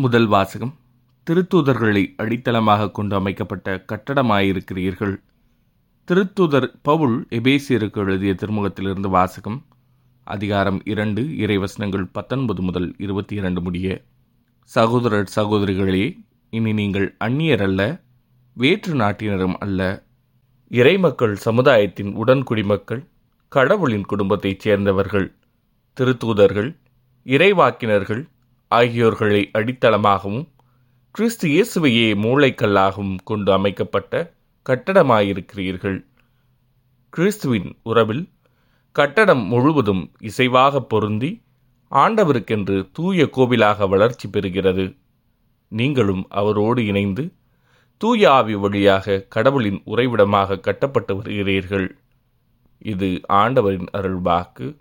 முதல் வாசகம். திருத்தூதர்களை அடித்தளமாக கொண்டு அமைக்கப்பட்ட கட்டடமாயிருக்கிறீர்கள். திருத்தூதர் பவுல் எபேசியருக்கு எழுதிய திருமுகத்திலிருந்து வாசகம். அதிகாரம் இரண்டு இறைவசனங்கள் பத்தொன்பது முதல் இருபத்தி இரண்டு முடிய. சகோதரர் சகோதரிகளே இனி நீங்கள் அந்நியர் அல்ல வேற்று நாட்டினரும் அல்ல. இறைமக்கள் சமுதாயத்தின் உடன்குடிமக்கள் கடவுளின் குடும்பத்தைச் சேர்ந்தவர்கள் திருத்தூதர்கள் இறைவாக்கினர்கள் ஆகியோர்களை அடித்தளமாகவும் கிறிஸ்து இயேசுவையே மூளைக்கல்லாகவும் கொண்டு அமைக்கப்பட்ட கட்டடமாயிருக்கிறீர்கள். கிறிஸ்துவின் உறவில் கட்டடம் முழுவதும் இசைவாக பொருந்தி ஆண்டவருக்கென்று தூய கோவிலாக வளர்ச்சி பெறுகிறது. நீங்களும் அவரோடு இணைந்து தூய ஆவி வழியாக கடவுளின் உறைவிடமாக கட்டப்பட்டு வருகிறீர்கள். இது ஆண்டவரின் அருள்வாக்கு.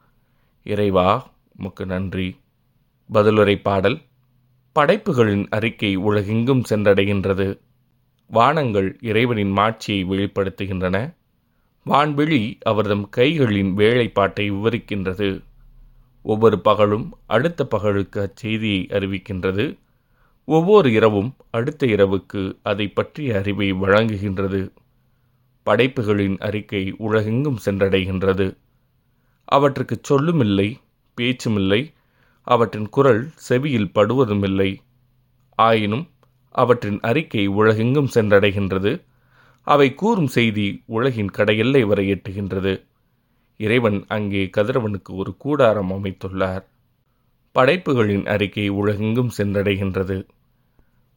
இறைவா உமக்கு நன்றி. பதிலுரை பாடல் படைப்புகளின் அறிக்கை உலகெங்கும் சென்றடைகின்றது. வானங்கள் இறைவனின் மாட்சியை வெளிப்படுத்துகின்றன. வான்வெளி அவர்தம் கைகளின் வேலைப்பாட்டை விவரிக்கின்றது. ஒவ்வொரு பகலும் அடுத்த பகலுக்கு அச்செய்தியை அறிவிக்கின்றது. ஒவ்வொரு இரவும் அடுத்த இரவுக்கு அதை பற்றிய அறிவை வழங்குகின்றது. படைப்புகளின் அறிக்கை உலகெங்கும் சென்றடைகின்றது. அவற்றுக்கு சொல்லுமில்லை பேச்சுமில்லை அவற்றின் குரல் செவியில் படுவதுமில்லை. ஆயினும் அவற்றின் அறிக்கை உலகெங்கும் சென்றடைகின்றது. அவை கூறும் செய்தி உலகின் கடையெல்லை வரை எட்டுகின்றது. இறைவன் அங்கே கதிரவனுக்கு ஒரு கூடாரம் அமைத்துள்ளார். படைப்புகளின் அறிக்கை உலகெங்கும் சென்றடைகின்றது.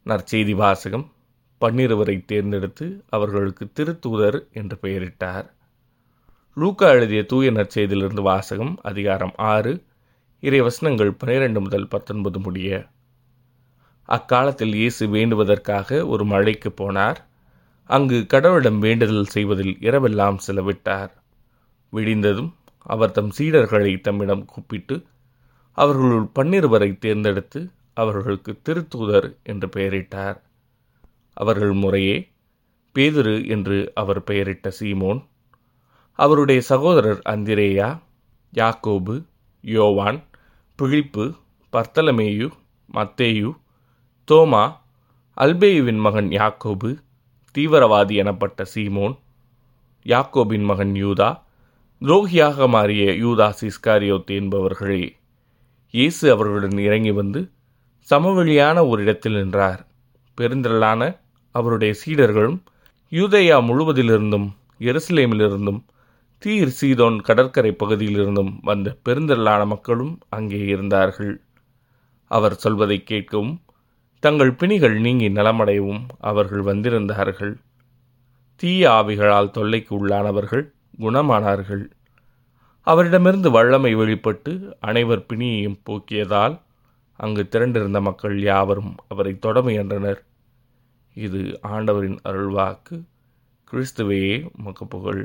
நற்செய்தி வாசகம் பன்னிருவரை தேர்ந்தெடுத்து அவர்களுக்கு திருத்தூதர் என்று பெயரிட்டார். லூக்கா எழுதிய தூய நற்செய்தியிலிருந்து வாசகம் அதிகாரம் ஆறு இறை வசனங்கள் பனிரெண்டு முதல் பத்தொன்பது முடிய. அக்காலத்தில் இயேசு வேண்டுவதற்காக ஒரு மழைக்கு போனார். அங்கு கடவுளிடம் வேண்டுதல் செய்வதில் இரவெல்லாம் செலவிட்டார். விடிந்ததும் அவர் தம் சீடர்களை தம்மிடம் கூப்பிட்டு அவர்களுள் பன்னிருவரை தேர்ந்தெடுத்து அவர்களுக்கு திருத்தூதர் என்று பெயரிட்டார். அவர்கள் முறையே பேதுரு என்று அவர் பெயரிட்ட சீமோன் அவருடைய சகோதரர் அந்திரேயா யாக்கோபு யோவான் பிழிப்பு பர்த்தலமேயு மத்தேயு தோமா அல்பேயுவின் மகன் யாக்கோபு தீவிரவாதி எனப்பட்ட சீமோன் யாக்கோபின் மகன் யூதா துரோகியாக மாறிய யூதா சிஸ்காரியோத் என்பவர்களே இயேசு அவர்களுடன் இறங்கி வந்து சமவெளியான ஒரு இடத்தில் நின்றார். பெருந்திரளான அவருடைய சீடர்களும் யூதேயா முழுவதிலிருந்தும் எருசலேமிலிருந்தும் தீர் சீதோன் கடற்கரை பகுதியிலிருந்தும் வந்த பெருந்திரளான மக்களும் அங்கே இருந்தார்கள். அவர் சொல்வதை கேட்கவும் தங்கள் பிணிகள் நீங்கி நலமடையவும் அவர்கள் வந்திருந்தார்கள். தீய ஆவிகளால் தொல்லைக்கு உள்ளானவர்கள் குணமானார்கள். அவரிடமிருந்து வல்லமை வெளிப்பட்டு அனைவர் பிணியையும் போக்கியதால் அங்கு திரண்டிருந்த மக்கள் யாவரும் அவரை தொட முயன்றனர் இது ஆண்டவரின் அருள்வாக்கு. கிறிஸ்துவையே மகப்புகழ்